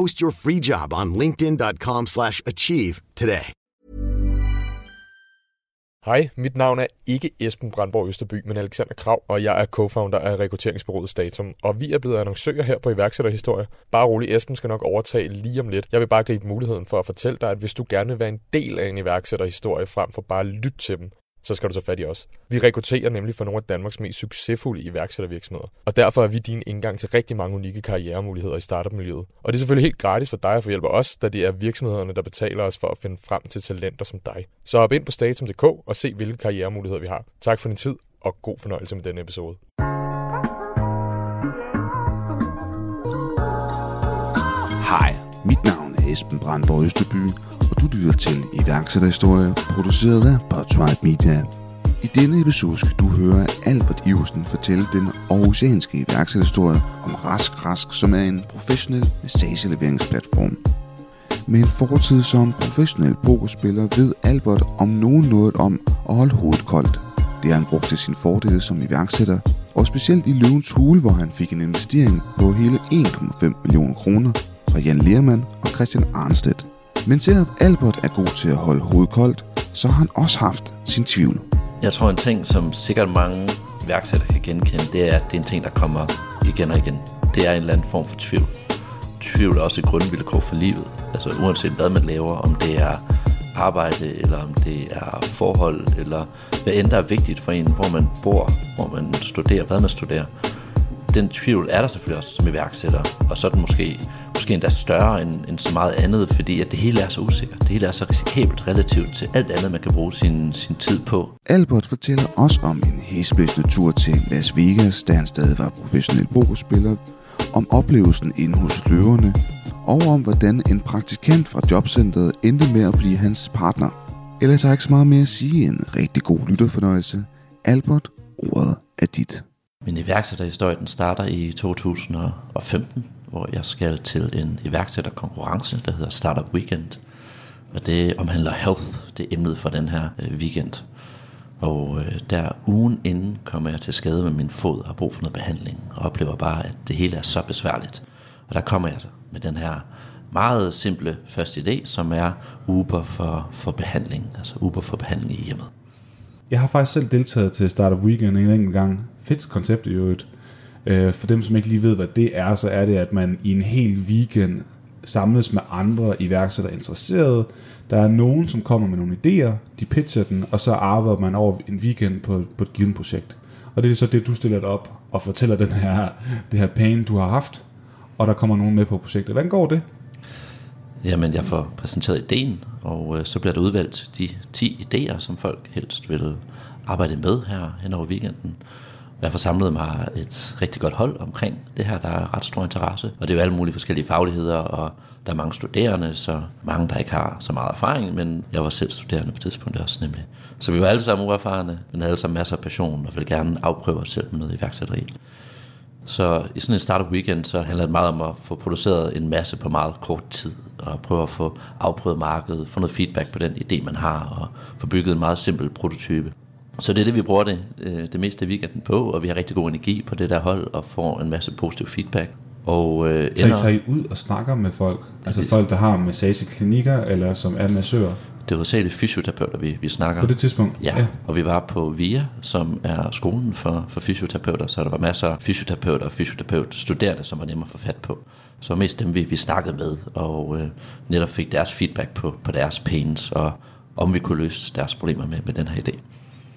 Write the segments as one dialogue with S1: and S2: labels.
S1: Post your free job on linkedin.com/achieve slash achieve today.
S2: Hej, mit navn er ikke Esben Brandborg Østerby, men Alexander Krav, og jeg er co-founder af rekrutteringsbureauet Statum. Og vi er blevet annoncører her på iværksætterhistorie. Bare rolig, Esben skal nok overtage lige om lidt. Jeg vil bare gribe muligheden for at fortælle dig, at hvis du gerne vil være en del af en iværksætterhistorie, frem for bare at lytte til dem, så skal du tage fat i os. Vi rekrutterer nemlig for nogle af Danmarks mest succesfulde iværksættervirksomheder. Og derfor er vi din indgang til rigtig mange unikke karrieremuligheder i startup-miljøet. Og det er selvfølgelig helt gratis for dig at få hjælp af os, da det er virksomhederne, der betaler os for at finde frem til talenter som dig. Så hop ind på statum.dk og se, hvilke karrieremuligheder vi har. Tak for din tid, og god fornøjelse med denne episode.
S3: Hej, mit navn er Esben Brandborg Østeby, og du lytter til iværksætterhistorier, produceret af Podtribe Media. I denne episode skal du høre Albert Iversen fortælle den aarhusianske iværksætterhistorie om Rask Rask, som er en professionel massageleveringsplatform. Med en fortid som professionel pokerspiller ved Albert om nogen noget om at holde hovedet koldt. Det har han brugt til sin fordele som iværksætter, og specielt i Løvens Hule, hvor han fik en investering på hele 1,5 millioner kroner fra Jan Lermann og Christian Arnstedt. Men selvom Albert er god til at holde hovedet koldt, så har han også haft sin tvivl.
S4: Jeg tror en ting, som sikkert mange iværksættere kan genkende, det er, at det er en ting, der kommer igen og igen. Det er en eller anden form for tvivl. Tvivl er også et grundvilkår for livet. Altså uanset hvad man laver, om det er arbejde, eller om det er forhold, eller hvad end der er vigtigt for en, hvor man bor, hvor man studerer, hvad man studerer. Den tvivl er der selvfølgelig også som iværksætter, og så er den måske, måske endda større end, end så meget andet, fordi at det hele er så usikkert. Det hele er så risikabelt relativt til alt andet, man kan bruge sin, sin tid på.
S3: Albert fortæller også om en hæsblæsende tur til Las Vegas, da han stadig var professionel pokerspiller, om oplevelsen inde hos løverne, og om hvordan en praktikant fra jobcentret endte med at blive hans partner. Ellers har jeg ikke så meget mere at sige end rigtig god lytterfornøjelse. Albert, ordet er dit.
S4: Min iværksætterhistorie den starter i 2015, hvor jeg skal til en iværksætterkonkurrence, der hedder Startup Weekend. Og det omhandler health, det er emnet for den her øh, weekend. Og øh, der ugen inden kommer jeg til skade med min fod og har brug for noget behandling, og oplever bare, at det hele er så besværligt. Og der kommer jeg med den her meget simple første idé, som er Uber for, for behandling, altså Uber for behandling i hjemmet.
S5: Jeg har faktisk selv deltaget til Startup Weekend en enkelt gang. Fedt koncept i øvrigt. Øh, For dem, som ikke lige ved, hvad det er, så er det, at man i en hel weekend samles med andre iværksættere interesserede. Der er nogen, som kommer med nogle idéer, de pitcher den, og så arbejder man over en weekend på, på et givet projekt. Og det er så det, du stiller dig op og fortæller den her, det her pain, du har haft, og der kommer nogen med på projektet. Hvordan går det?
S4: Jamen, jeg får præsenteret ideen, og øh, så bliver der udvalgt de 10 idéer, som folk helst vil arbejde med her hen over weekenden. Jeg får samlet mig et rigtig godt hold omkring det her, der er ret stor interesse. Og det er jo alle mulige forskellige fagligheder, og der er mange studerende, så mange, der ikke har så meget erfaring, men jeg var selv studerende på tidspunktet også nemlig. Så vi var alle sammen uerfarne, men havde alle sammen masser af passion, og ville gerne afprøve os selv med noget iværksætteri. Så i sådan en startup weekend, så handler det meget om at få produceret en masse på meget kort tid, og prøve at få afprøvet markedet, få noget feedback på den idé, man har, og få bygget en meget simpel prototype. Så det er det, vi bruger det, øh, det meste af weekenden på, og vi har rigtig god energi på det der hold, og får en masse positiv feedback. Og øh,
S5: Så I tager I ud og snakker med folk? Altså folk, der har massageklinikker, eller som er massører?
S4: det er hovedsageligt fysioterapeuter, vi, vi snakker.
S5: På det tidspunkt?
S4: Ja, ja, og vi var på VIA, som er skolen for, for fysioterapeuter, så der var masser af fysioterapeuter og fysioterapeutstuderende, som var nemme at få fat på. Så mest dem, vi, vi snakkede med, og øh, netop fik deres feedback på, på deres pains, og om vi kunne løse deres problemer med, med den her idé.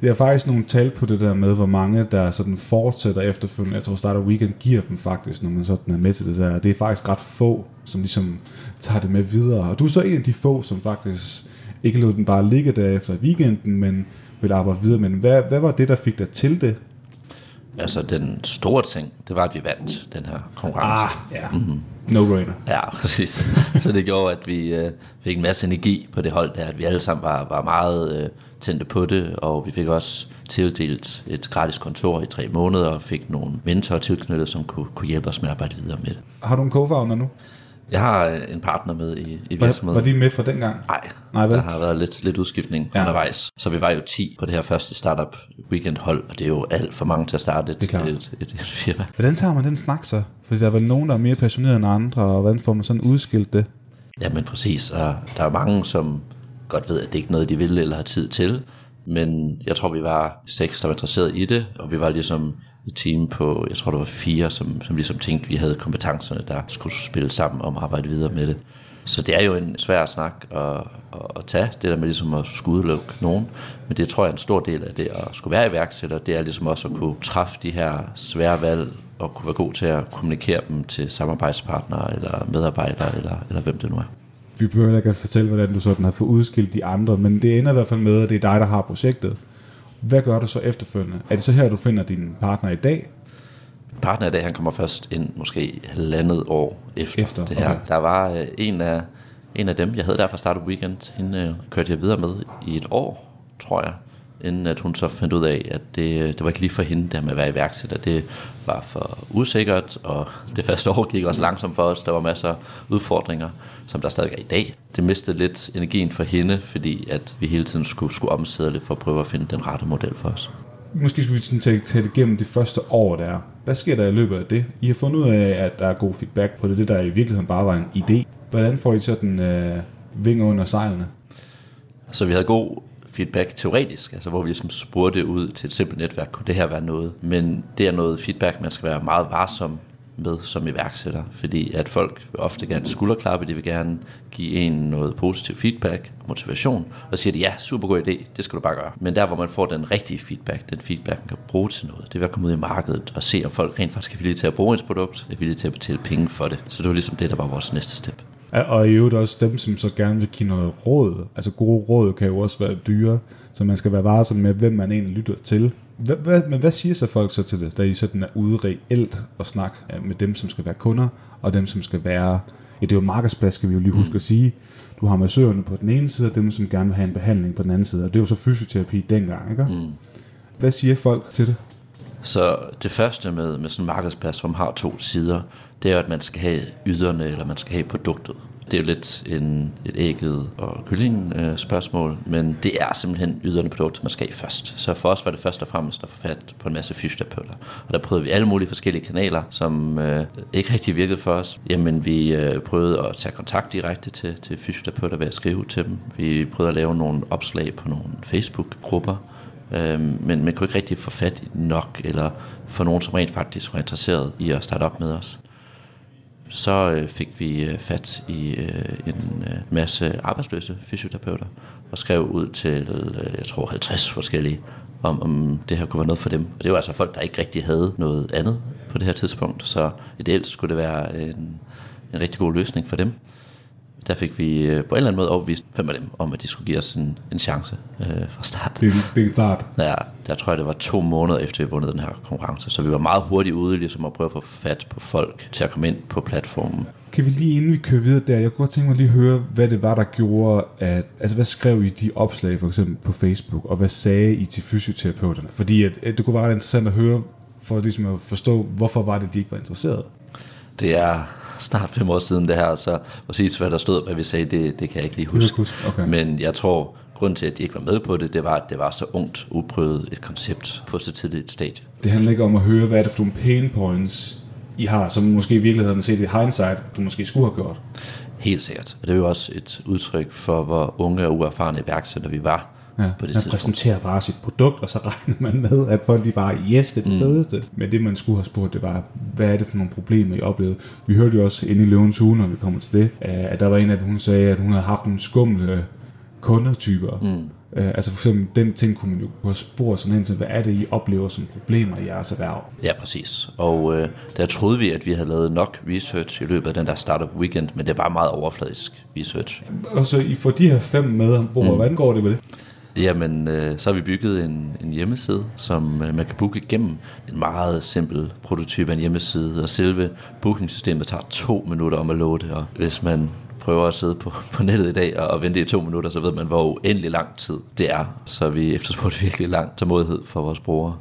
S5: Det er faktisk nogle tal på det der med, hvor mange der sådan fortsætter efterfølgende. Jeg tror, Starter Weekend giver dem faktisk, når man sådan er med til det der. Det er faktisk ret få, som ligesom tager det med videre. Og du er så en af de få, som faktisk ikke lod den bare ligge der efter weekenden, men vil arbejde videre. Men hvad, hvad var det, der fik dig til det?
S4: Altså den store ting, det var, at vi vandt den her konkurrence.
S5: Ah, ja. Mm-hmm. No-brainer.
S4: Ja, præcis. Så det gjorde, at vi øh, fik en masse energi på det hold der, at vi alle sammen var, var meget øh, tændte på det, og vi fik også tildelt et gratis kontor i tre måneder, og fik nogle mentorer tilknyttet, som kunne, kunne hjælpe os med at arbejde videre med det.
S5: Har du en co-founder nu?
S4: Jeg har øh, en partner med i, i
S5: Var,
S4: virksomheden.
S5: var de med fra dengang?
S4: Nej,
S5: Nej, vel?
S4: der har været lidt, lidt udskiftning
S5: Ja.
S4: undervejs. Så vi var jo 10 på det her første startup weekend hold, og det er jo alt for mange til at starte et, et, et, et firma.
S5: Hvordan tager man den snak så? Fordi der er vel nogen, der er mere passionerede end andre, og hvordan får man sådan udskilt det?
S4: Jamen præcis, og der er mange, som godt ved, at det ikke er noget, de vil eller har tid til. Men jeg tror, vi var seks, der var interesseret i det, og vi var ligesom et team på, jeg tror, der var fire, som, som ligesom tænkte, vi havde kompetencerne, der skulle spille sammen om at arbejde videre med det. Så det er jo en svær snak at, at, at tage, det der med ligesom at skulle udelukke nogen. Men det tror jeg er en stor del af det at skulle være iværksætter, det er ligesom også at kunne træffe de her svære valg, og kunne være god til at kommunikere dem til samarbejdspartnere, eller medarbejdere, eller, eller hvem det nu er.
S5: Vi behøver ikke at fortælle, hvordan du sådan har fået udskilt de andre, men det ender i hvert fald med, at det er dig, der har projektet. Hvad gør du så efterfølgende? Er det så her, du finder din partner i dag?
S4: partner i dag, han kommer først ind måske halvandet år efter,
S5: Efter,
S4: det her.
S5: okay.
S4: Der var øh, en, af, en af dem, jeg havde der fra Startup Weekend, hende øh, kørte jeg videre med i et år, tror jeg, inden at hun så fandt ud af, at det, det var ikke lige for hende, det her med at være iværksætter. Det var for usikkert, og det første år gik også langsomt for os. Der var masser af udfordringer, som der stadig er i dag. Det mistede lidt energien for hende, fordi at vi hele tiden skulle, skulle omsætte lidt for at prøve at finde den rette model for os.
S5: Måske skulle vi sådan tage, tage det igennem det første år der. Hvad sker der i løbet af det? I har fundet ud af, at der er god feedback på det, det der i virkeligheden bare var en idé. Hvordan får I sådan øh, vinger under sejlene?
S4: Så vi havde god feedback teoretisk, altså hvor vi ligesom spurgte ud til et simpelt netværk, kunne det her være noget? Men det er noget feedback, man skal være meget varsom med som iværksætter, fordi at folk vil ofte gerne skulderklappe, de vil gerne give en noget positiv feedback, motivation, og siger de, ja, super god idé, det skal du bare gøre. Men der, hvor man får den rigtige feedback, den feedback, man kan bruge til noget, det er ved at komme ud i markedet og se, om folk rent faktisk er villige til at bruge ens produkt, er villige til at betale penge for det. Så det var ligesom det, der var vores næste step.
S5: Og i øvrigt også dem, som så gerne vil give noget råd. Altså gode råd kan jo også være dyre, så man skal være varsom med, hvem man egentlig lytter til. Hvad, hvad, men hvad siger så folk så til det, da I sådan er ude reelt og snakke med dem, som skal være kunder, og dem, som skal være... Ja, det er jo markedsplads, skal vi jo lige huske at sige. Du har massørerne på den ene side, og dem, som gerne vil have en behandling på den anden side. Og det er jo så fysioterapi dengang, ikke? Mm. Hvad siger folk til det?
S4: Så det første med, med sådan en markedsplads, hvor man har to sider, det er jo, at man skal have yderne, eller man skal have produktet. Det er jo lidt en, et ægget og kyllingen øh, spørgsmål, men det er simpelthen yderne produkt, man skal have først. Så for os var det først og fremmest at få fat på en masse fysioterapeuter. Og der prøvede vi alle mulige forskellige kanaler, som øh, ikke rigtig virkede for os. Jamen, vi øh, prøvede at tage kontakt direkte til, til fysioterapeuter ved at skrive til dem. Vi prøvede at lave nogle opslag på nogle Facebook-grupper, øh, men man kunne ikke rigtig få fat i nok, eller få nogen, som rent faktisk var interesseret i at starte op med os. Så øh, fik vi øh, fat i øh, en øh, masse arbejdsløse fysioterapeuter, og skrev ud til, øh, jeg tror, 50 forskellige, om, om det her kunne være noget for dem. Og det var altså folk, der ikke rigtig havde noget andet på det her tidspunkt, så ideelt skulle det være en, en rigtig god løsning for dem der fik vi øh, på en eller anden måde overbevist fem af dem om, at de skulle give os en, en chance øh, fra start.
S5: Det, det er klart.
S4: Ja, der tror jeg, det var to måneder efter, vi vundet den her konkurrence. Så vi var meget hurtigt ude ligesom at prøve at få fat på folk til at komme ind på platformen.
S5: Kan vi lige inden vi kører videre der, jeg kunne godt tænke mig lige at høre, hvad det var, der gjorde, at, altså hvad skrev I de opslag for eksempel på Facebook, og hvad sagde I til fysioterapeuterne? Fordi at, at det kunne være interessant at høre, for ligesom at forstå, hvorfor var det, de ikke var interesserede.
S4: Det er snart fem år siden det her, så præcis hvad der stod, hvad vi sagde, det, det kan jeg ikke lige huske.
S5: huske, okay.
S4: Men jeg tror, grund til, at de ikke var med på det, det var, at det var så ungt, uprøvet et koncept på så tidligt et stadie.
S5: Det handler ikke om at høre, hvad er det for nogle pain points, I har, som måske i virkeligheden set i hindsight, du måske skulle have gjort.
S4: Helt sikkert. Og det er jo også et udtryk for, hvor unge og uerfarne iværksættere vi var
S5: Ja,
S4: på det
S5: man
S4: tidspunkt.
S5: præsenterer bare sit produkt, og så regner man med, at folk de bare, yes, det er det mm. fedeste. Men det, man skulle have spurgt, det var, hvad er det for nogle problemer, I oplevede? Vi hørte jo også inde i Løvens Hue, når vi kommer til det, at der var en af hun sagde, at hun havde haft nogle skumle kundetyper. Mm. Øh, altså for eksempel, den ting kunne man jo have spurgt sådan ind til, hvad er det, I oplever som problemer i jeres erhverv?
S4: Ja, præcis. Og øh, der troede vi, at vi havde lavet nok research i løbet af den der startup weekend, men det var meget overfladisk research.
S5: Og så I får de her fem med ombord, mm. hvordan går det med det?
S4: Jamen, øh, så har vi bygget en, en hjemmeside, som øh, man kan booke igennem. En meget simpel prototype af en hjemmeside, og selve bookingsystemet tager to minutter om at loade, og hvis man prøver at sidde på, på nettet i dag og, og vente i to minutter, så ved man, hvor uendelig lang tid det er. Så vi efterspurgte virkelig lang tålmodighed for vores brugere.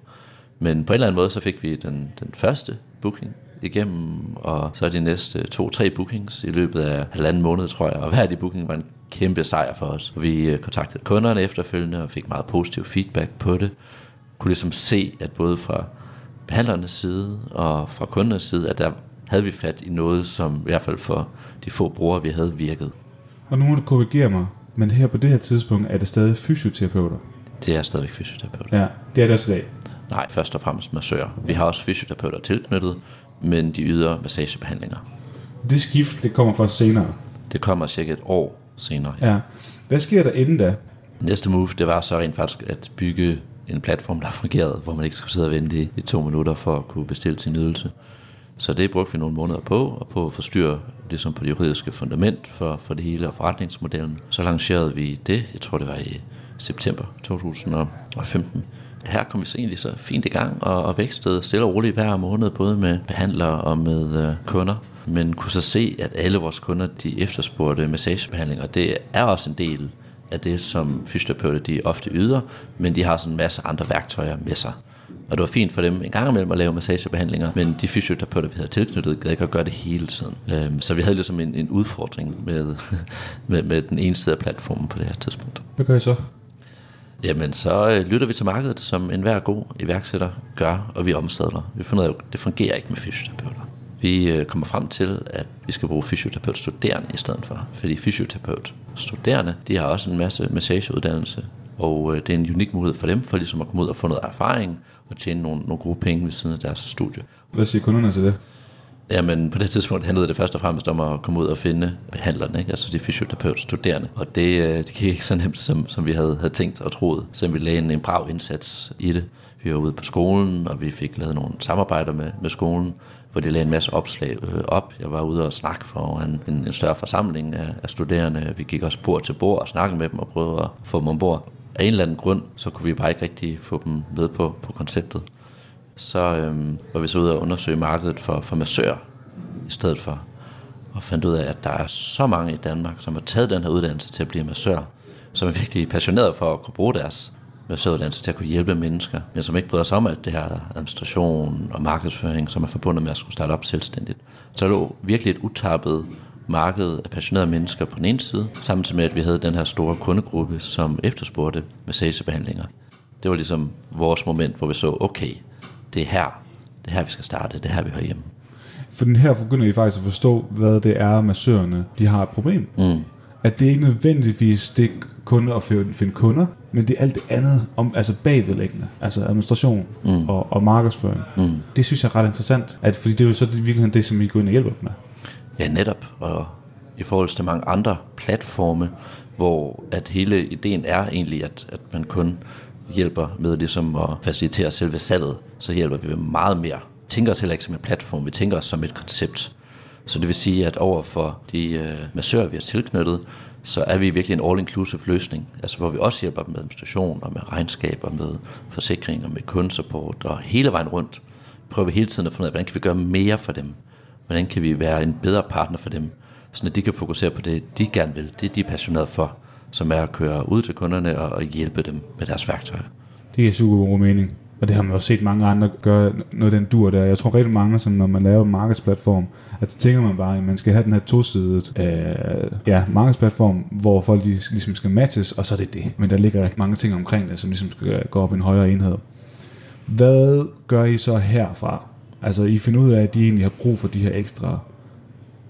S4: Men på en eller anden måde, så fik vi den, den første booking igennem, og så er de næste to-tre bookings i løbet af halvanden måned, tror jeg. Og hver af de booking var en kæmpe sejr for os. Vi øh, kontaktede kunderne efterfølgende og fik meget positiv feedback på det. Kunne ligesom se, at både fra behandlernes side og fra kundernes side, at der havde vi fat i noget, som i hvert fald for de få brugere, vi havde virket.
S5: Og nu må du korrigere mig, men her på det her tidspunkt er det stadig fysioterapeuter?
S4: Det er stadigvæk fysioterapeuter.
S5: Ja, det er det også i dag.
S4: Nej, først og fremmest massører. Vi har også fysioterapeuter tilknyttet, men de yder massagebehandlinger.
S5: Det skift, det kommer først senere?
S4: Det kommer cirka et år senere.
S5: Ja. ja. Hvad sker der inden da?
S4: Næste move, det var så rent faktisk at bygge en platform, der fungerede, hvor man ikke skulle sidde og vente i, i to minutter for at kunne bestille sin ydelse. Så det brugte vi nogle måneder på, og på at forstyrre ligesom på det juridiske fundament for, for det hele og forretningsmodellen. Så lancerede vi det, jeg tror det var i september 2015. Her kom vi så egentlig så fint i gang og, og vækstede stille og roligt hver måned, både med behandlere og med øh, kunder. Men kunne så se, at alle vores kunder, de efterspurgte massagebehandling, og det er også en del af det, som fysioterapeuter de ofte yder, men de har sådan en masse andre værktøjer med sig. Og det var fint for dem en gang imellem at lave massagebehandlinger, men de fysioterapeuter, vi havde tilknyttet, gad ikke at gøre det hele tiden. Øhm, så vi havde ligesom en, en udfordring med, med, med den ene side af platformen på det her tidspunkt.
S5: Hvad gør I så?
S4: Jamen, så øh, lytter vi til markedet, som enhver god iværksætter gør, og vi omstadler. Vi finder ud af, at det fungerer ikke med fysioterapeuter. Vi øh, kommer frem til, at vi skal bruge fysioterapeutstuderende i stedet for. Fordi fysioterapeut studerende, de har også en masse massageuddannelse, og øh, det er en unik mulighed for dem, for ligesom at komme ud og få noget erfaring og tjene nogle, nogle gode penge ved siden af deres studie.
S5: Hvad siger kunderne til det?
S4: Jamen, på det tidspunkt handlede det først og fremmest om at komme ud og finde behandlerne, ikke? altså de fysioterapeut studerende. Og det, øh, det gik ikke så nemt, som, som vi havde, havde tænkt og troet. selvom vi lagde en, en brav indsats i det. Vi var ude på skolen, og vi fik lavet nogle samarbejder med, med skolen, hvor de lagde en masse opslag øh, op. Jeg var ude og snakke for en, en, en større forsamling af, af studerende. Vi gik også bord til bord og snakkede med dem og prøvede at få dem ombord af en eller anden grund, så kunne vi bare ikke rigtig få dem med på, på konceptet. Så øhm, var vi så ude og undersøge markedet for, for massører i stedet for, og fandt ud af, at der er så mange i Danmark, som har taget den her uddannelse til at blive massør, som er virkelig passionerede for at kunne bruge deres massøruddannelse til at kunne hjælpe mennesker, men som ikke bryder sig om alt det her administration og markedsføring, som er forbundet med at skulle starte op selvstændigt. Så der lå virkelig et utappet marked af passionerede mennesker på den ene side, samtidig med, at vi havde den her store kundegruppe, som efterspurgte massagebehandlinger. Det var ligesom vores moment, hvor vi så, okay, det er her, det er her, vi skal starte, det er her, vi hører hjemme.
S5: For den her begynder I faktisk at forstå, hvad det er, massørerne de har et problem. Mm. At det ikke nødvendigvis det kun at finde, kunder, men det er alt det andet om, altså bagvedlæggende, altså administration mm. og, og markedsføring. Mm. Det synes jeg er ret interessant, at, fordi det er jo så det, virkelig det, som I går ind og hjælper med.
S4: Ja, netop. Og i forhold til mange andre platforme, hvor at hele ideen er egentlig, at, at man kun hjælper med ligesom at facilitere selve salget, så hjælper vi med meget mere. Vi tænker os heller ikke som en platform, vi tænker os som et koncept. Så det vil sige, at over for de øh, massører, vi har tilknyttet, så er vi virkelig en all-inclusive løsning, altså hvor vi også hjælper dem med administration og med regnskaber, med forsikring og med kundesupport og hele vejen rundt prøver vi hele tiden at finde ud af, hvordan kan vi gøre mere for dem. Hvordan kan vi være en bedre partner for dem, så de kan fokusere på det, de gerne vil, det de er passionerede for, som er at køre ud til kunderne og, hjælpe dem med deres værktøjer.
S5: Det er super god mening. Og det har man også set mange andre gøre noget den dur der. Jeg tror rigtig mange, som når man laver en markedsplatform, at så tænker man bare, at man skal have den her tosidede øh, ja, markedsplatform, hvor folk ligesom skal matches, og så er det det. Men der ligger rigtig mange ting omkring det, som ligesom skal gå op i en højere enhed. Hvad gør I så herfra? Altså, I finder ud af, at de egentlig har brug for de her ekstra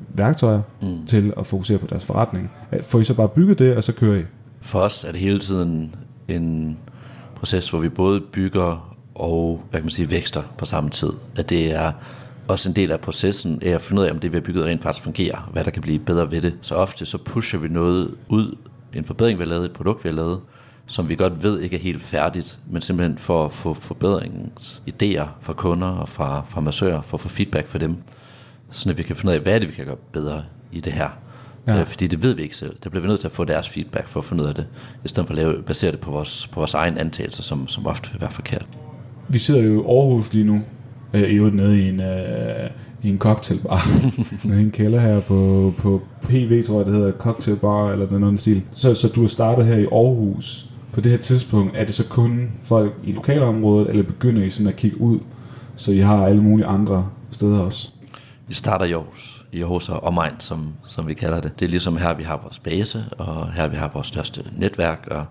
S5: værktøjer mm. til at fokusere på deres forretning. Får I så bare bygget det, og så kører I?
S4: For os er det hele tiden en proces, hvor vi både bygger og hvad kan man sige, vækster på samme tid. At det er også en del af processen af at finde ud af, om det vi har bygget rent faktisk fungerer, hvad der kan blive bedre ved det. Så ofte så pusher vi noget ud en forbedring, vi har lavet, et produkt, vi har lavet, som vi godt ved ikke er helt færdigt, men simpelthen for at få forbedringens idéer fra kunder og fra, fra massører, for at få feedback fra dem, så vi kan finde ud af, hvad er det, vi kan gøre bedre i det her. Ja. Øh, fordi det ved vi ikke selv. Det bliver vi nødt til at få deres feedback for at finde ud af det, i stedet for at lave, basere det på vores, på vores egen antagelser, som, som ofte vil være forkert.
S5: Vi sidder jo i Aarhus lige nu, øh, i øvrigt nede i en, øh, i en cocktailbar, nede i en kælder her på, på PV, tror jeg det hedder, cocktailbar, eller noget andet stil. Så, så du har startet her i Aarhus. På det her tidspunkt, er det så kun folk i lokalområdet, eller begynder I sådan at kigge ud, så I har alle mulige andre steder også?
S4: Vi starter i Aarhus, i Aarhus og omegn, som, som vi kalder det. Det er ligesom her, vi har vores base, og her vi har vores største netværk, og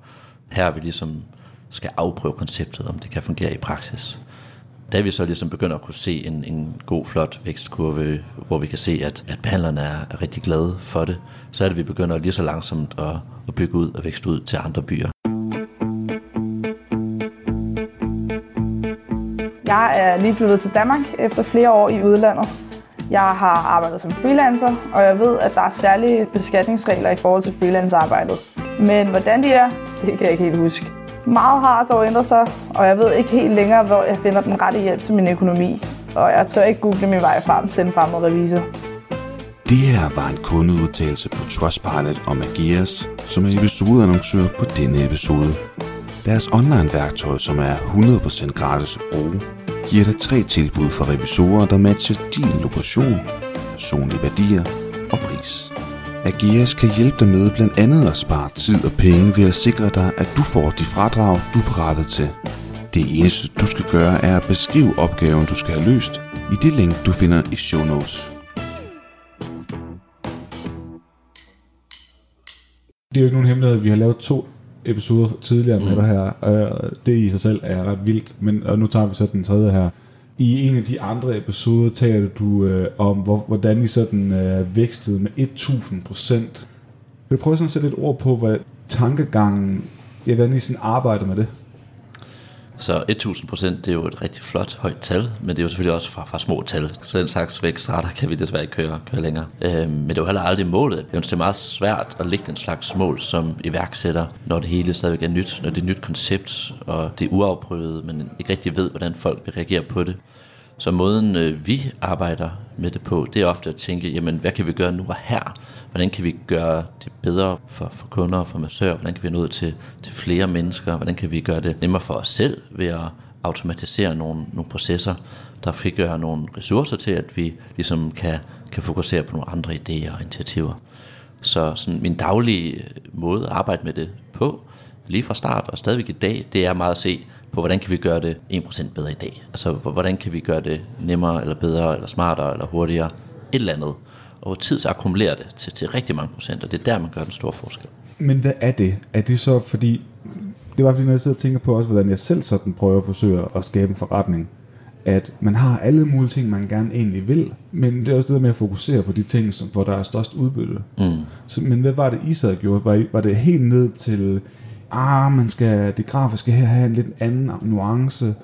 S4: her vi ligesom skal afprøve konceptet, om det kan fungere i praksis. Da vi så ligesom begynder at kunne se en, en god, flot vækstkurve, hvor vi kan se, at, at behandlerne er, rigtig glade for det, så er det, at vi begynder lige så langsomt at, at bygge ud og vækste ud til andre byer.
S6: Jeg er lige flyttet til Danmark efter flere år i udlandet. Jeg har arbejdet som freelancer, og jeg ved, at der er særlige beskatningsregler i forhold til freelancearbejdet. Men hvordan de er, det kan jeg ikke helt huske. Meget har dog ændret sig, og jeg ved ikke helt længere, hvor jeg finder den rette hjælp til min økonomi. Og jeg tør ikke google min vej frem til en fremmed revisor.
S3: Det her var en kundeudtalelse på Trustpilot om Ageas, som er episodeannoncør på denne episode. Deres online-værktøj, som er 100% gratis at bruge, giver dig tre tilbud for revisorer, der matcher din lokation, personlige værdier og pris. Ageas kan hjælpe dig med blandt andet at spare tid og penge ved at sikre dig, at du får de fradrag, du er berettet til. Det eneste, du skal gøre, er at beskrive opgaven, du skal have løst, i det link, du finder i show notes.
S5: Det er jo ikke nogen hemmelighed, at vi har lavet to episoder tidligere med mm. dig her. og det i sig selv er ret vildt, men og nu tager vi så den tredje her. I en af de andre episoder taler du øh, om, hvor, hvordan I sådan øh, vækstede med 1000 procent. Vil du prøve sådan at sætte et ord på, hvad tankegangen, ja, hvordan I sådan arbejder med det?
S4: Så 1000 procent, det er jo et rigtig flot højt tal, men det er jo selvfølgelig også fra, fra små tal. Så den slags vækstrater kan vi desværre ikke køre, køre længere. Øh, men det er jo heller aldrig målet. Det er meget svært at lægge den slags mål som iværksætter, når det hele stadigvæk er nyt, når det er et nyt koncept, og det er uafprøvet, men ikke rigtig ved, hvordan folk vil reagere på det. Så måden øh, vi arbejder med det på, det er ofte at tænke, jamen hvad kan vi gøre nu og her? Hvordan kan vi gøre det bedre for, for kunder og for massører? Hvordan kan vi nå ud til, til flere mennesker? Hvordan kan vi gøre det nemmere for os selv ved at automatisere nogle, nogle processer, der frigør nogle ressourcer til, at vi ligesom kan, kan fokusere på nogle andre idéer og initiativer. Så sådan min daglige måde at arbejde med det på, lige fra start og stadigvæk i dag, det er meget at se, på, hvordan kan vi gøre det 1% bedre i dag? Altså, hvordan kan vi gøre det nemmere, eller bedre, eller smartere, eller hurtigere? Et eller andet. Og over tid så akkumulerer det til, til rigtig mange procent, og det er der, man gør den store forskel.
S5: Men hvad er det? Er det så, fordi... Det var fordi, når jeg sidder og tænker på også, hvordan jeg selv sådan prøver at forsøge at skabe en forretning, at man har alle mulige ting, man gerne egentlig vil, men det er også det der med at fokusere på de ting, som, hvor der er størst udbytte. Mm. Så, men hvad var det, I sad gjorde? Var, var det helt ned til ah, man skal, det grafiske her have en lidt anden nuance,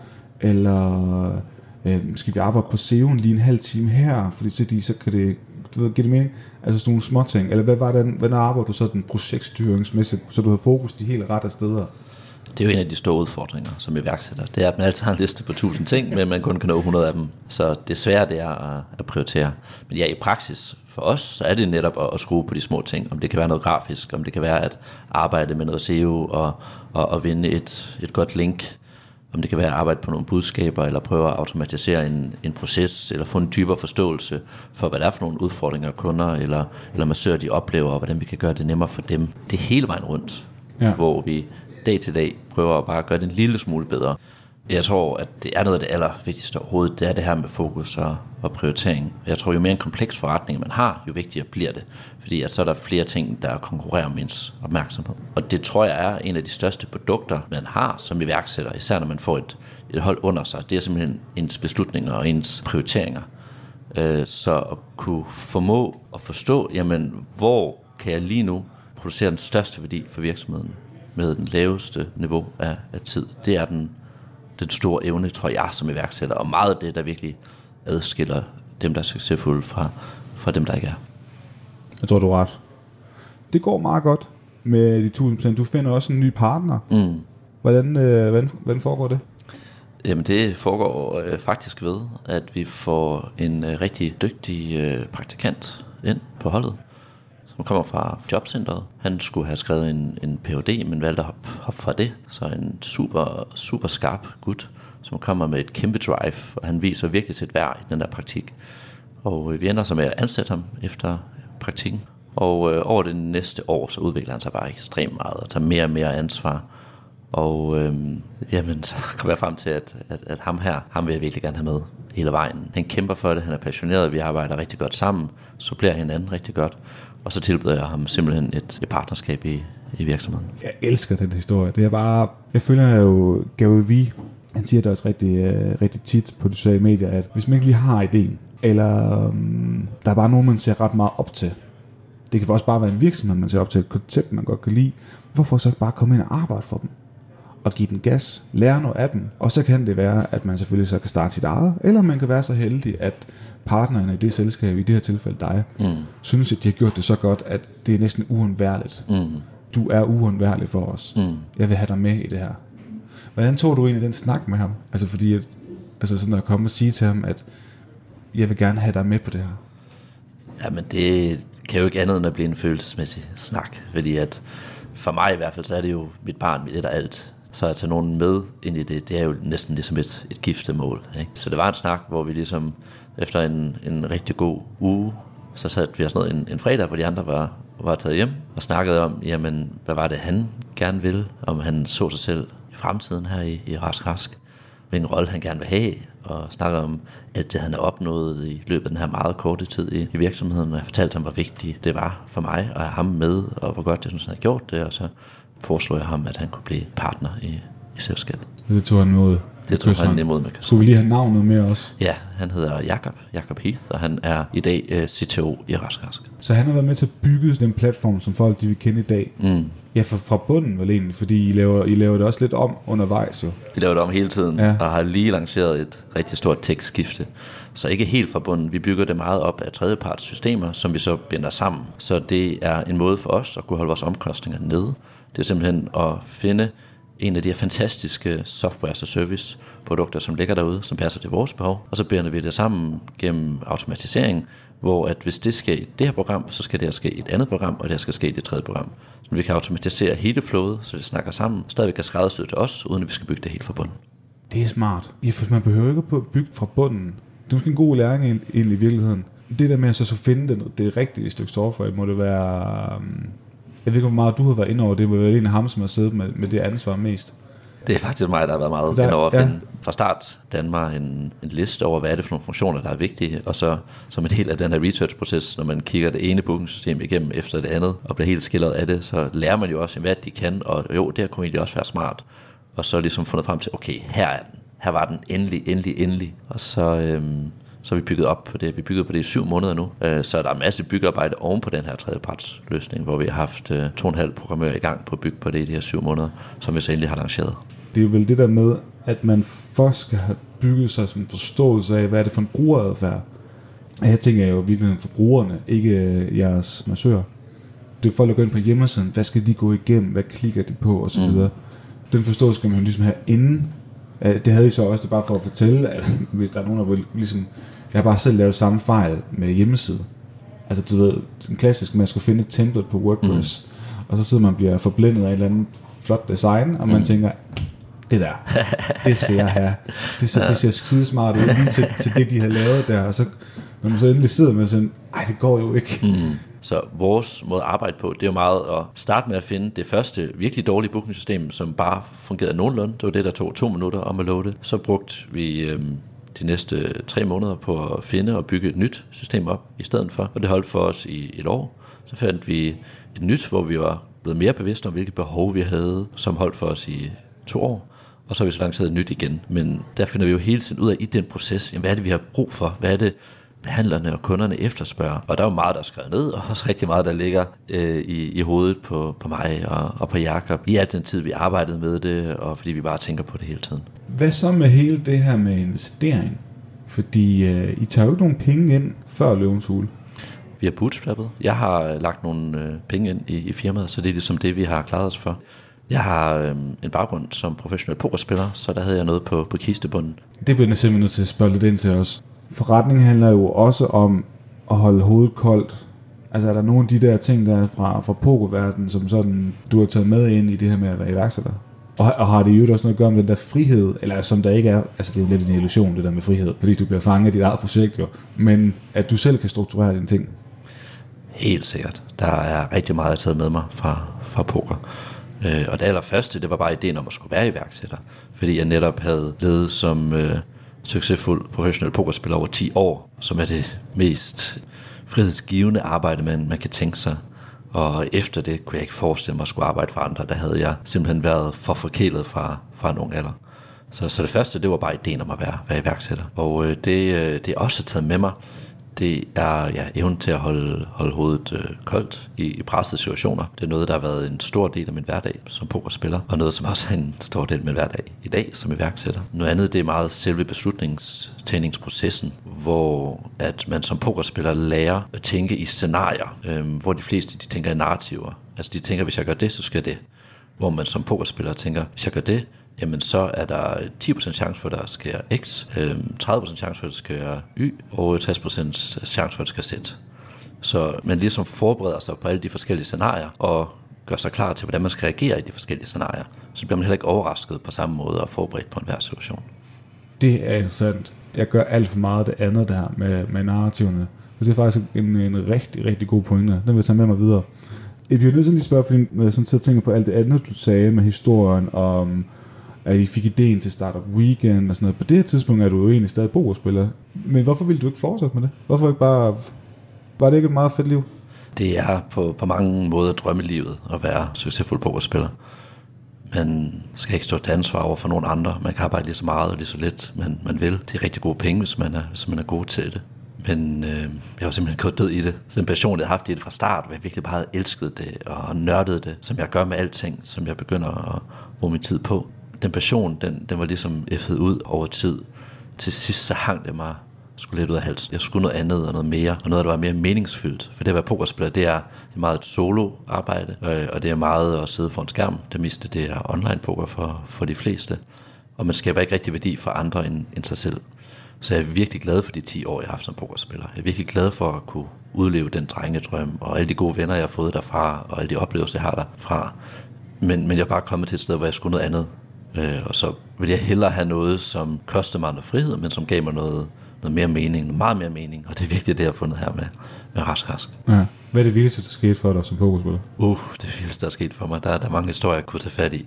S5: eller øh, skal vi arbejde på SEO'en lige en halv time her, fordi så, de, så kan det, du ved, give det mening? Altså sådan nogle små ting, eller hvad var det, hvordan arbejder du sådan projektstyringsmæssigt, så du har fokus de helt rette steder?
S4: Det er jo en af de store udfordringer som iværksætter. Det er, at man altid har en liste på tusind ting, men man kun kan nå 100 af dem. Så det svære det er at, at prioritere. Men ja, i praksis for os, så er det netop at, at skrue på de små ting. Om det kan være noget grafisk, om det kan være at arbejde med noget SEO og, og, og vinde et, et godt link, om det kan være at arbejde på nogle budskaber, eller prøve at automatisere en, en proces, eller få en dybere forståelse for, hvad der er for nogle udfordringer kunder, eller, eller massører de oplever, og hvordan vi kan gøre det nemmere for dem. Det er hele vejen rundt, ja. hvor vi dag til dag prøver at bare gøre det en lille smule bedre. Jeg tror, at det er noget af det allervigtigste overhovedet, det er det her med fokus og, og prioritering. Jeg tror, jo mere en kompleks forretning man har, jo vigtigere bliver det. Fordi at så er der flere ting, der konkurrerer om ens opmærksomhed. Og det tror jeg er en af de største produkter, man har som iværksætter, især når man får et, et hold under sig. Det er simpelthen ens beslutninger og ens prioriteringer. Øh, så at kunne formå at forstå, jamen, hvor kan jeg lige nu producere den største værdi for virksomheden med den laveste niveau af, af tid. Det er den den store evne, tror jeg, som iværksætter, og meget af det, der virkelig adskiller dem, der er succesfulde fra, fra dem, der ikke er.
S5: Jeg tror, du er ret. Det går meget godt. med de 1000%. Du finder også en ny partner.
S4: Mm.
S5: Hvordan, øh, hvordan, hvordan foregår det?
S4: Jamen det foregår øh, faktisk ved, at vi får en øh, rigtig dygtig øh, praktikant ind på holdet, som kommer fra jobcentret. Han skulle have skrevet en, en Ph.D., men valgte at hoppe, hoppe fra det. Så en super, super skarp gut, som kommer med et kæmpe drive, og han viser virkelig sit værd i den der praktik. Og øh, vi ender så med at ansætte ham efter praktikken. Og øh, over det næste år, så udvikler han sig bare ekstremt meget og tager mere og mere ansvar. Og øh, jamen, så kom jeg frem til, at, at, at ham her, ham vil jeg virkelig gerne have med hele vejen. Han kæmper for det, han er passioneret, vi arbejder rigtig godt sammen, supplerer hinanden rigtig godt. Og så tilbyder jeg ham simpelthen et, et partnerskab i, i virksomheden.
S5: Jeg elsker den historie. Det er bare, jeg føler jo, Gary V, han siger det også rigtig, øh, rigtig tit på de sociale medier, at hvis man ikke lige har ideen, eller um, der er bare nogen, man ser ret meget op til, det kan også bare være en virksomhed, man ser op til, et koncept, man godt kan lide, hvorfor så ikke bare komme ind og arbejde for dem? og give den gas, lære noget af dem, og så kan det være, at man selvfølgelig så kan starte sit eget, eller man kan være så heldig, at partnerne i det selskab, i det her tilfælde dig, mm. synes, at de har gjort det så godt, at det er næsten uundværligt. Mm. Du er uundværlig for os. Mm. Jeg vil have dig med i det her. Hvordan tog du egentlig den snak med ham? Altså fordi, at, altså sådan at komme og sige til ham, at jeg vil gerne have dig med på det her.
S4: Jamen det kan jo ikke andet end at blive en følelsesmæssig snak, fordi at for mig i hvert fald, så er det jo mit barn, mit et og alt. Så at tage nogen med ind i det, det er jo næsten ligesom et, et giftemål. Ikke? Så det var en snak, hvor vi ligesom efter en, en rigtig god uge, så satte vi os ned en, en fredag, hvor de andre var, var taget hjem og snakkede om, jamen, hvad var det, han gerne ville, om han så sig selv i fremtiden her i, i Rask Rask, hvilken rolle han gerne vil have, og snakkede om alt det, han har opnået i løbet af den her meget korte tid i, i virksomheden, og jeg fortalte ham, hvor vigtigt det var for mig at have ham med, og hvor godt jeg synes, han havde gjort det, og så foreslog jeg ham, at han kunne blive partner i, i selskabet.
S5: Det tog han imod.
S4: Det tog han imod med
S5: Skulle vi lige have navnet med os?
S4: Ja, han hedder Jakob, Jakob Heath, og han er i dag uh, CTO i Rask Rask.
S5: Så han har været med til at bygge den platform, som folk de vil kende i dag. Mm. Ja, fra, fra bunden vel egentlig, fordi I laver, I laver det også lidt om undervejs jo.
S4: Vi laver det om hele tiden, ja. og har lige lanceret et rigtig stort tekstskifte. Så ikke helt fra bunden. Vi bygger det meget op af tredjeparts systemer, som vi så binder sammen. Så det er en måde for os at kunne holde vores omkostninger nede. Det er simpelthen at finde en af de her fantastiske software a service produkter, som ligger derude, som passer til vores behov, og så binder vi det sammen gennem automatisering, hvor at hvis det sker i det her program, så skal det her ske i et andet program, og det her skal ske i det tredje program. Så vi kan automatisere hele flowet, så det snakker sammen, stadigvæk kan skræddersøge til os, uden at vi skal bygge det helt fra bunden.
S5: Det er smart. Ja, for man behøver ikke at bygge fra bunden. Det er måske en god læring egentlig i virkeligheden. Det der med at så, så finde det, det rigtige stykke software, må det være... Øhm, jeg ved ikke, hvor meget du har været inde over det, men det er egentlig ham, som har siddet med, med det ansvar mest.
S4: Det er faktisk mig, der har været meget der, over at finde ja. fra start Danmark en, en liste over, hvad er det for nogle funktioner, der er vigtige, og så som en del af den her research-proces, når man kigger det ene bookingsystem igennem efter det andet, og bliver helt skilleret af det, så lærer man jo også, hvad de kan, og jo, det her kunne egentlig også være smart, og så ligesom fundet frem til, okay, her er den, her var den endelig, endelig, endelig, og så, øhm, så vi bygget op på det. Vi bygget på det i syv måneder nu, øh, så der er en masse byggearbejde oven på den her tredjeparts løsning, hvor vi har haft øh, to og en halv programmører i gang på at bygge på det i de her syv måneder, som vi så endelig har lanceret.
S5: Det er jo vel det der med, at man først skal have bygget sig sådan en forståelse af, hvad er det for en brugeradfærd. Her tænker jeg jo virkelig for brugerne, ikke øh, jeres massører. Det er folk, der går ind på hjemmesiden, hvad skal de gå igennem, hvad klikker de på osv. Mm. Den forståelse skal man jo ligesom have inden. Det havde I så også, det bare for at fortælle, at hvis der er nogen, der vil ligesom jeg har bare selv lavet samme fejl med hjemmeside. Altså du ved, den klassiske, man skulle finde et template på WordPress, mm. og så sidder man og bliver forblændet af et eller andet flot design, og man mm. tænker, det der, det skal jeg have. Det ser, det ser skide smart ud, lige til, til det, de har lavet der, og så, når man så endelig sidder med sådan, ej, det går jo ikke. Mm.
S4: Så vores måde at arbejde på, det er jo meget at starte med at finde det første virkelig dårlige bookingsystem, som bare fungerede nogenlunde. Det var det, der tog to minutter om at loade. Så brugte vi øhm, de næste tre måneder på at finde og bygge et nyt system op i stedet for. Og det holdt for os i et år. Så fandt vi et nyt, hvor vi var blevet mere bevidste om, hvilke behov vi havde, som holdt for os i to år. Og så har vi så lanceret et nyt igen. Men der finder vi jo hele tiden ud af i den proces, jamen, hvad er det, vi har brug for? Hvad er det, behandlerne og kunderne efterspørger. Og der er jo meget, der er skrevet ned, og også rigtig meget, der ligger øh, i, i hovedet på, på mig og, og på Jakob i al den tid, vi arbejdede med det, og fordi vi bare tænker på det hele tiden.
S5: Hvad så med hele det her med investering? Fordi øh, I tager jo ikke nogen penge ind før løvens hule.
S4: vi har bootstrappet. Jeg har lagt nogle øh, penge ind i, i firmaet, så det er ligesom det, vi har klaret os for. Jeg har øh, en baggrund som professionel pokerspiller, så der havde jeg noget på, på kistebunden.
S5: Det bliver jeg simpelthen nødt til at spørge lidt ind til os. Forretning handler jo også om at holde hovedet koldt. Altså er der nogle af de der ting, der er fra, fra pokerverdenen, som sådan, du har taget med ind i det her med at være iværksætter? Og, og har det jo også noget at gøre med den der frihed, eller som der ikke er, altså det er jo lidt en illusion det der med frihed, fordi du bliver fanget i dit eget projekt jo, men at du selv kan strukturere dine ting.
S4: Helt sikkert. Der er rigtig meget, jeg har taget med mig fra, fra poker. Øh, og det allerførste, det var bare ideen om at skulle være iværksætter, fordi jeg netop havde levet som øh, succesfuld professionel pokerspiller over 10 år, som er det mest frihedsgivende arbejde, man, man kan tænke sig. Og efter det kunne jeg ikke forestille mig at skulle arbejde for andre. Der havde jeg simpelthen været for forkælet fra, fra en ung alder. Så, så det første, det var bare ideen om at være, være iværksætter. Og øh, det, øh, det er også taget med mig det er ja, evnen til at holde, holde hovedet øh, koldt i, i pressede situationer. Det er noget, der har været en stor del af min hverdag som pokerspiller, og noget, som også er en stor del af min hverdag i dag som iværksætter. Noget andet, det er meget selve beslutningstagningsprocessen, hvor at man som pokerspiller lærer at tænke i scenarier, øh, hvor de fleste de tænker i narrativer. Altså de tænker, hvis jeg gør det, så skal det. Hvor man som pokerspiller tænker, hvis jeg gør det, jamen så er der 10% chance for, at der sker X, øhm, 30% chance for, at der sker Y, og 60% chance for, at der sker Z. Så man ligesom forbereder sig på alle de forskellige scenarier, og gør sig klar til, hvordan man skal reagere i de forskellige scenarier. Så bliver man heller ikke overrasket på samme måde og forberedt på enhver situation.
S5: Det er interessant. Jeg gør alt for meget det andet der med, med narrativerne. Det er faktisk en, en rigtig, rigtig god pointe. Den vil jeg tage med mig videre. Jeg bliver nødt til at lige spørge, fordi når jeg sådan tænker på alt det andet, du sagde med historien om at I fik ideen til Startup Weekend og sådan noget. På det her tidspunkt er du jo egentlig stadig pokerspiller. Men hvorfor ville du ikke fortsætte med det? Hvorfor ikke bare... Var det ikke et meget fedt liv?
S4: Det er på, på mange måder drømmelivet at være succesfuld pokerspiller. Man skal ikke stå til ansvar over for nogen andre. Man kan arbejde lige så meget og lige så lidt, man, man vil. Det er rigtig gode penge, hvis man er, hvis man er god til det. Men øh, jeg var simpelthen gået død i det. Så den passion, jeg havde haft i det fra start, hvor jeg virkelig bare havde elsket det og nørdet det, som jeg gør med alting, som jeg begynder at bruge min tid på den passion, den, den var ligesom effet ud over tid. Til sidst så hang det mig skulle lidt ud af halsen. Jeg skulle noget andet og noget mere, og noget, der var mere meningsfyldt. For det at være pokerspiller, det er, det er meget et solo-arbejde, og det er meget at sidde foran skærm. Det meste, det er online poker for, for de fleste. Og man skaber ikke rigtig værdi for andre end, end sig selv. Så jeg er virkelig glad for de 10 år, jeg har haft som pokerspiller. Jeg er virkelig glad for at kunne udleve den drengedrøm, og alle de gode venner, jeg har fået derfra, og alle de oplevelser, jeg har derfra. Men, men jeg er bare kommet til et sted, hvor jeg skulle noget andet. Øh, og så vil jeg hellere have noget, som kostede mig noget frihed, men som gav mig noget, noget mere mening, noget meget mere mening. Og det er vigtigt, det jeg har fundet her med, med Rask Rask.
S5: Ja. Hvad er det vildeste, der skete for dig som pokerspiller?
S4: Uh, det vildeste, der er sket for mig. Der, der er mange historier, jeg kunne tage fat i.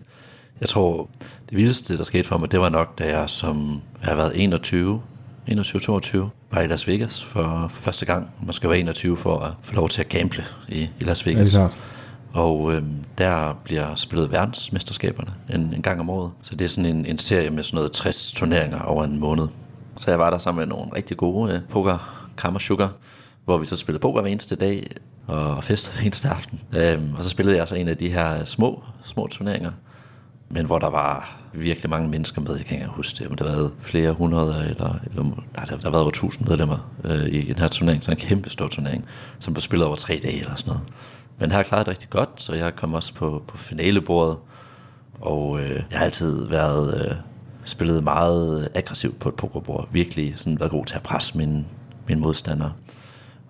S4: Jeg tror, det vildeste, der skete for mig, det var nok, da jeg som jeg har været 21, 21-22, var i Las Vegas for, for første gang. Man skal være 21 for at få lov til at gamble i, i Las Vegas.
S5: Ja,
S4: og øh, der bliver spillet verdensmesterskaberne en, en gang om året. Så det er sådan en, en serie med sådan noget 60 turneringer over en måned. Så jeg var der sammen med nogle rigtig gode øh, poker, Kammer Sugar, hvor vi så spillede poker hver eneste dag og festede hver eneste aften. Øhm, og så spillede jeg så en af de her små, små turneringer, men hvor der var virkelig mange mennesker med. Jeg kan ikke huske det, men der var flere hundrede, eller, eller nej, der, der har været over tusind medlemmer øh, i den her turnering. Så en kæmpe stor turnering, som blev spillet over tre dage eller sådan noget. Men her har klaret det rigtig godt, så jeg kom også på, på finalebordet, og øh, jeg har altid været øh, spillet meget aggressivt på et pokerbord. Virkelig sådan været god til at presse mine, mine modstandere.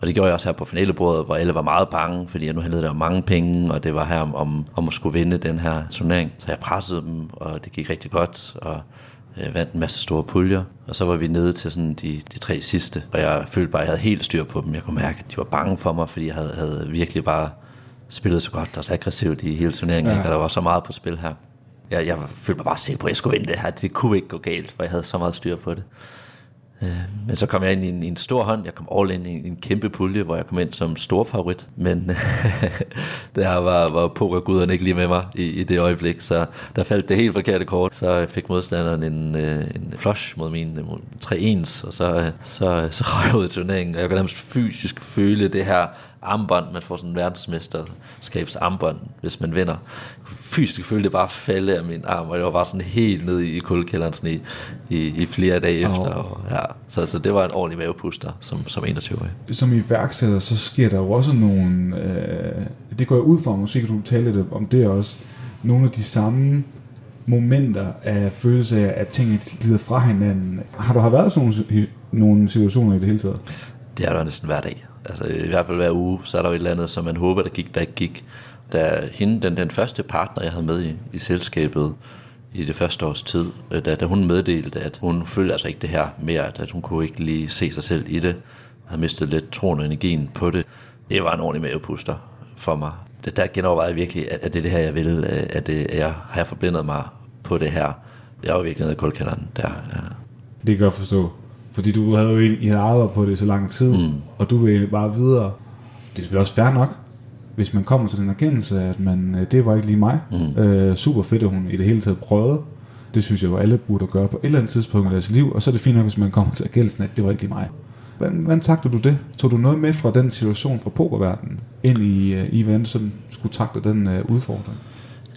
S4: Og det gjorde jeg også her på finalebordet, hvor alle var meget bange, fordi jeg nu handlede der om mange penge, og det var her om, om, om at skulle vinde den her turnering. Så jeg pressede dem, og det gik rigtig godt, og jeg vandt en masse store puljer. Og så var vi nede til sådan de, de tre sidste, og jeg følte bare, at jeg havde helt styr på dem. Jeg kunne mærke, at de var bange for mig, fordi jeg havde, havde virkelig bare spillede så godt og så aggressivt i hele turneringen, ja. og der var så meget på spil her. Jeg, jeg følte mig bare sikker på, at jeg skulle vinde det her. Det kunne ikke gå galt, for jeg havde så meget styr på det. Øh, men så kom jeg ind i en, i en stor hånd. Jeg kom all in i en kæmpe pulje, hvor jeg kom ind som stor favorit. Men der var, var pokerguderne ikke lige med mig i, i det øjeblik, så der faldt det helt forkerte kort. Så fik modstanderen en, øh, en flush mod min tre ens, og så, så, så røg jeg ud i turneringen. Og jeg kunne nærmest fysisk føle det her armbånd, man får sådan en verdensmesterskabsarmbånd, hvis man vinder. Fysisk følte det bare falde af min arm, og jeg var bare sådan helt nede i kuldekælderen sådan i, i, i flere dage efter. Og, ja, så, så det var en ordentlig mavepuster som, som 21-årig.
S5: Som iværksætter, så sker der jo også nogle, øh, det går jeg ud fra, måske kan du tale lidt om det også, nogle af de samme momenter af følelse af, at tingene glider fra hinanden. Har du har været sådan nogle, nogle situationer i det hele taget?
S4: Det er der næsten hver dag. Altså i hvert fald hver uge, så er der jo et eller andet, som man håber, der gik, der ikke gik. Da hende, den, den første partner, jeg havde med i, i selskabet i det første års tid, øh, da, da hun meddelte, at hun følte altså ikke det her mere, at hun kunne ikke lige se sig selv i det, havde mistet lidt troen og energien på det. Det var en ordentlig mavepuster for mig. Det, der genovervejede jeg virkelig, at, at det er det her, jeg vil, øh, at, det, at jeg har forblindet mig på det her. Jeg var virkelig nede i koldkælderen der. Ja.
S5: Det kan jeg forstå. Fordi du havde jo I havde arbejdet på det så lang tid, mm. og du vil bare videre. Det er selvfølgelig også fair nok, hvis man kommer til den erkendelse, at man, øh, det var ikke lige mig. Mm. Øh, super fedt, at hun i det hele taget prøvede. Det synes jeg jo alle burde gøre på et eller andet tidspunkt i deres liv, og så er det fint nok, hvis man kommer til erkendelsen, at det var ikke lige mig. Hvordan, hvordan takte du det? Tog du noget med fra den situation fra pokerverdenen ind i, øh, i hvordan du sådan skulle takle den uh, udfordring?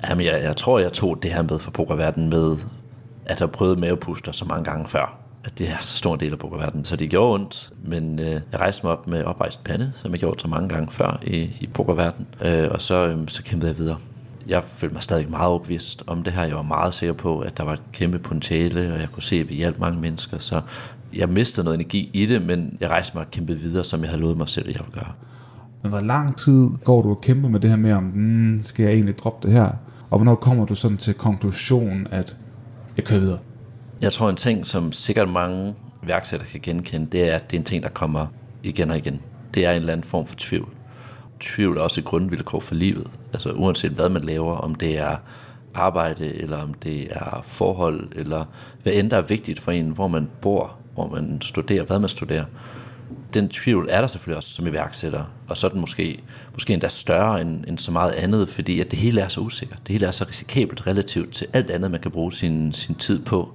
S4: Jamen, jeg, jeg tror, jeg tog det her med fra pokerverdenen med, at have prøvet mavepuster så mange gange før at det er så stor en del af pokerverdenen, så det gjorde ondt, men øh, jeg rejste mig op med oprejst pande, som jeg gjorde så mange gange før i, i pokerverdenen, øh, og så, øh, så kæmpede jeg videre. Jeg følte mig stadig meget opvist om det her. Jeg var meget sikker på, at der var et kæmpe potentiale, og jeg kunne se, at vi hjalp mange mennesker, så jeg mistede noget energi i det, men jeg rejste mig og kæmpede videre, som jeg havde lovet mig selv, at jeg ville gøre.
S5: Men hvor lang tid går du og kæmper med det her med, om mm, skal jeg egentlig droppe det her? Og hvornår kommer du sådan til konklusionen, at jeg kører videre?
S4: Jeg tror en ting, som sikkert mange værksætter kan genkende, det er, at det er en ting, der kommer igen og igen. Det er en eller anden form for tvivl. Tvivl er også et grundvilkår for livet. Altså uanset hvad man laver, om det er arbejde, eller om det er forhold, eller hvad end der er vigtigt for en, hvor man bor, hvor man studerer, hvad man studerer. Den tvivl er der selvfølgelig også som iværksætter, og så er den måske, måske endda større end, end så meget andet, fordi at det hele er så usikkert. Det hele er så risikabelt relativt til alt andet, man kan bruge sin, sin tid på.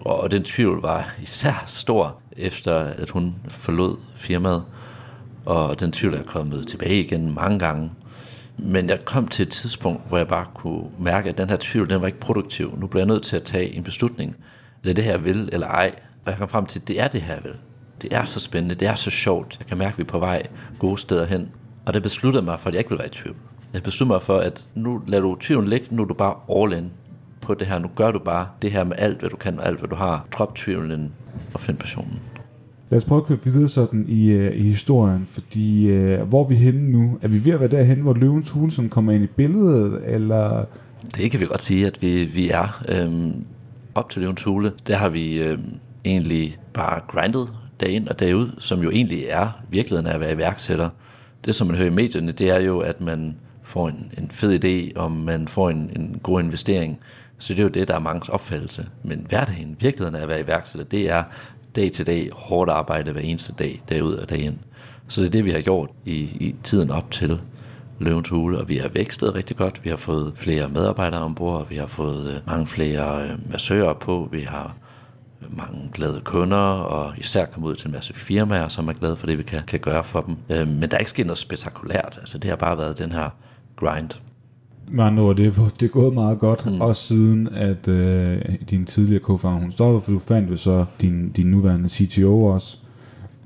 S4: Og den tvivl var især stor, efter at hun forlod firmaet. Og den tvivl er kommet tilbage igen mange gange. Men jeg kom til et tidspunkt, hvor jeg bare kunne mærke, at den her tvivl, den var ikke produktiv. Nu bliver jeg nødt til at tage en beslutning. Er det her, jeg vil, eller ej? Og jeg kom frem til, at det er det her, jeg vil. Det er så spændende, det er så sjovt. Jeg kan mærke, at vi er på vej gode steder hen. Og det besluttede mig for, at jeg ikke vil være i tvivl. Jeg besluttede mig for, at nu lader du tvivlen ligge, nu er du bare all in på det her. Nu gør du bare det her med alt, hvad du kan, og alt, hvad du har. Drop tvivlen og find passionen.
S5: Lad os prøve at køre videre sådan i, uh, i historien, fordi uh, hvor er vi henne nu? Er vi ved at være derhen, hvor løvens hule som kommer ind i billedet, eller...
S4: Det kan vi godt sige, at vi, vi er. Øhm, op til løvens hule, der har vi øhm, egentlig bare grindet dag ind og dag ud, som jo egentlig er virkeligheden af at være iværksætter. Det, som man hører i medierne, det er jo, at man får en, en fed idé, om man får en, en god investering, så det er jo det, der er mangens opfattelse. Men hverdagen, virkeligheden af at være iværksætter, det er dag til dag hårdt arbejde hver eneste dag, dag ud og dag ind. Så det er det, vi har gjort i, i tiden op til Løvens Hule, og vi har vækstet rigtig godt. Vi har fået flere medarbejdere ombord, vi har fået øh, mange flere øh, massører på, vi har øh, mange glade kunder, og især kommet ud til en masse firmaer, som er glade for det, vi kan, kan gøre for dem. Men der er ikke sket noget spektakulært. Altså, det har bare været den her grind
S5: med andre ord, det, det er gået meget godt, mm. også siden at øh, din tidligere co hun stoppede, for du fandt jo så din, din nuværende CTO også.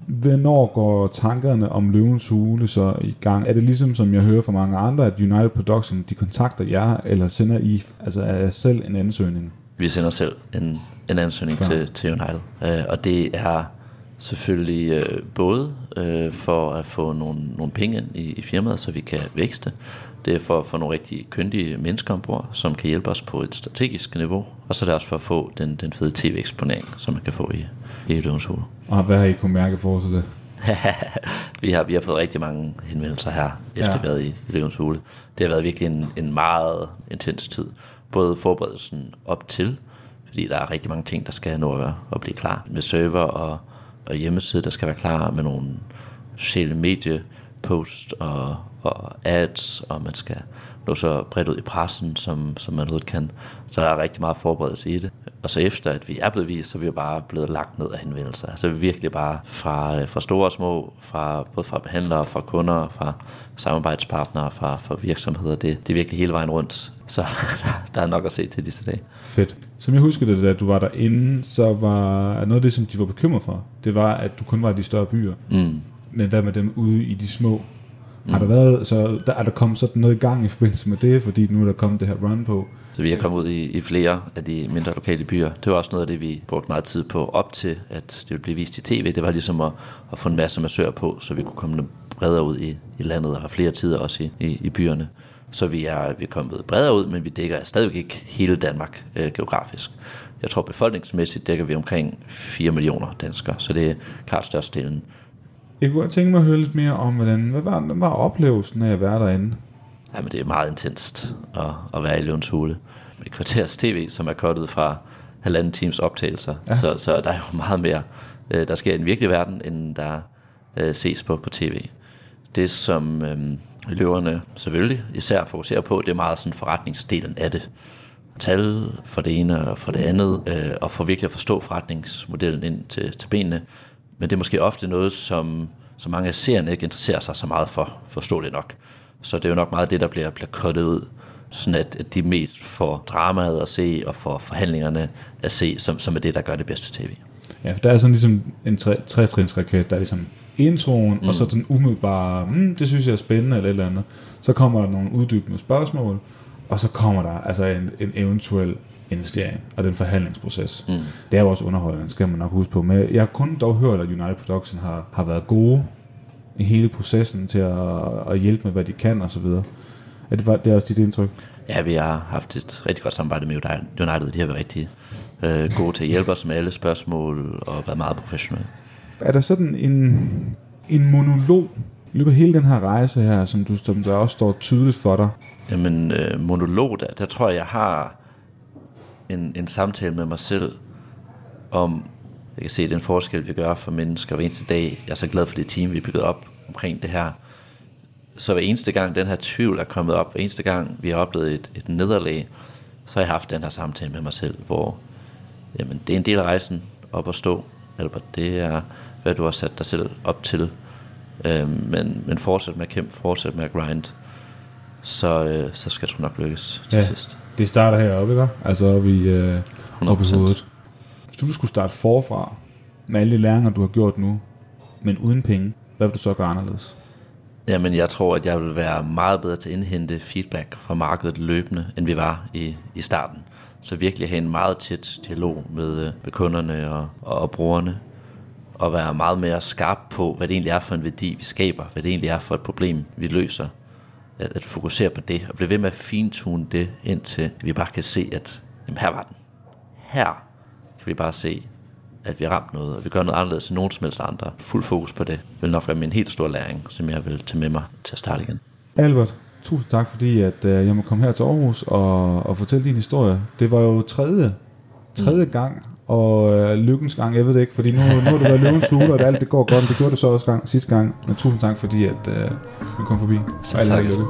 S5: Hvornår går tankerne om løvens hule så i gang? Er det ligesom, som jeg hører fra mange andre, at United Production, de kontakter jer, eller sender I altså er selv en ansøgning?
S4: Vi sender selv en, en ansøgning til, til United, uh, og det er selvfølgelig uh, både uh, for at få nogle, nogle penge ind i, i firmaet, så vi kan vækste, det er for at få nogle rigtig kyndige mennesker ombord, som kan hjælpe os på et strategisk niveau. Og så er det også for at få den, den fede tv-eksponering, som man kan få i, i Løvens Hule.
S5: Og hvad har I kunnet mærke for til det?
S4: vi, har, vi har fået rigtig mange henvendelser her, efter ja. været i Løvens Hule. Det har været virkelig en, en meget intens tid. Både forberedelsen op til, fordi der er rigtig mange ting, der skal nå at, at blive klar. Med server og, og hjemmeside, der skal være klar med nogle sociale medier post og, og ads, og man skal nå så bredt ud i pressen, som, som man kan. Så der er rigtig meget forberedelse i det. Og så efter, at vi er blevet vist, så er vi bare blevet lagt ned af henvendelser. Altså virkelig bare fra, øh, fra store og små, fra, både fra behandlere, fra kunder, fra samarbejdspartnere, fra, fra virksomheder. Det, det er virkelig hele vejen rundt. Så der er nok at se til disse dage.
S5: Fedt. Som jeg husker det, da du var derinde, så var noget af det, som de var bekymret for, det var, at du kun var i de større byer. Mm. Men hvad med dem ude i de små? Mm. Har der været, så der, er der kommet sådan noget i gang i forbindelse med det, fordi nu er der kommet det her run på?
S4: Så vi er kommet ud i, i flere af de mindre lokale byer. Det var også noget af det, vi brugte meget tid på op til, at det ville blive vist i tv. Det var ligesom at, at få en masse massører på, så vi kunne komme bredere ud i, i landet og have flere tider også i, i, i byerne. Så vi er, vi er kommet bredere ud, men vi dækker stadigvæk ikke hele Danmark øh, geografisk. Jeg tror befolkningsmæssigt dækker vi omkring 4 millioner danskere, så det er klart størstedelen.
S5: Jeg kunne godt tænke mig at høre lidt mere om, hvordan, hvad var, hvad var oplevelsen af at være derinde?
S4: Jamen, det er meget intenst at, at være i Løvens Hule. Et kvarters tv, som er kottet fra halvanden times optagelser. Ja. Så, så der er jo meget mere, øh, der sker i den virkelige verden, end der øh, ses på på tv. Det, som øh, løverne selvfølgelig især fokuserer på, det er meget sådan forretningsdelen af det. Tal for det ene og for det andet, øh, og for virkelig at forstå forretningsmodellen ind til, til benene. Men det er måske ofte noget, som, som mange af seerne ikke interesserer sig så meget for, forståeligt nok. Så det er jo nok meget det, der bliver, bliver kottet ud, sådan at, at de mest får dramaet at se, og får forhandlingerne at se, som, som er det, der gør det bedste tv.
S5: Ja, for der er sådan ligesom en trætrinsraket, der er ligesom introen, mm. og så den umiddelbare, mm, det synes jeg er spændende, eller et eller andet. Så kommer der nogle uddybende spørgsmål, og så kommer der altså en, en eventuel investering og den forhandlingsproces. Mm. Det er jo også underholdende, skal man nok huske på. Men jeg har kun dog hørt, at United Production har, har været gode i hele processen til at, at hjælpe med, hvad de kan og så videre. Er det, det er også dit indtryk?
S4: Ja, vi har haft et rigtig godt samarbejde med United. De har været rigtig øh, gode til at hjælpe os med alle spørgsmål og været meget professionelle.
S5: Er der sådan en, en monolog af hele den her rejse her, som, du, som der også står tydeligt for dig?
S4: Jamen, øh, monolog, der, der tror jeg, jeg har en, en samtale med mig selv om, jeg kan se den forskel, vi gør for mennesker hver eneste dag. Jeg er så glad for det team, vi er bygget op omkring det her. Så hver eneste gang den her tvivl er kommet op, hver eneste gang vi har oplevet et, et nederlag, så har jeg haft den her samtale med mig selv, hvor jamen, det er en del af rejsen op at stå. Albert, det er, hvad du har sat dig selv op til. Øhm, men, men fortsæt med at kæmpe, fortsæt med at grind, så, øh, så skal du nok lykkes til ja, sidst.
S5: Det starter heroppe, ikke? Altså oppe i, øh, oppe i hovedet. Hvis du skulle starte forfra med alle de læringer, du har gjort nu, men uden penge, hvad vil du så gøre anderledes?
S4: Jamen, jeg tror, at jeg vil være meget bedre til at indhente feedback fra markedet løbende, end vi var i, i starten. Så virkelig have en meget tæt dialog med, øh, med kunderne og, og brugerne, og være meget mere skarp på, hvad det egentlig er for en værdi, vi skaber, hvad det egentlig er for et problem, vi løser. At, at fokusere på det, og blive ved med at fintune det, indtil vi bare kan se, at jamen, her var den. Her kan vi bare se, at vi har ramt noget, og vi gør noget anderledes end nogen som helst andre. Fuld fokus på det vil nok være min helt store læring, som jeg vil tage med mig til at starte igen.
S5: Albert, tusind tak, fordi at, uh, jeg må komme her til Aarhus og, og fortælle din historie. Det var jo tredje, tredje mm. gang, og uh, lykkens gang, jeg ved det ikke, fordi nu, nu har du været løvens hule, og det, alt det går godt, det gjorde det så også gang, sidste gang. Men tusind tak, fordi at, uh, vi kom forbi.
S4: Så tak. Lykke.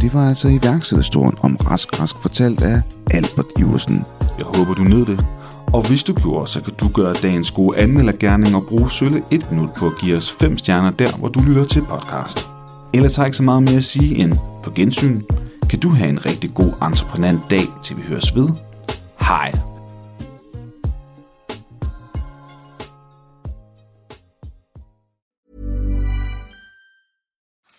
S3: Det var altså iværksætterhistorien om Rask Rask fortalt af Albert Iversen. Jeg håber, du nød det. Og hvis du gjorde, så kan du gøre dagens gode anmeldergærning og bruge sølle et minut på at give os 5 stjerner der, hvor du lytter til podcast. Ellers har ikke så meget mere at sige end på gensyn. Kan du have en rigtig god entreprenant dag, til vi høres ved. Hej.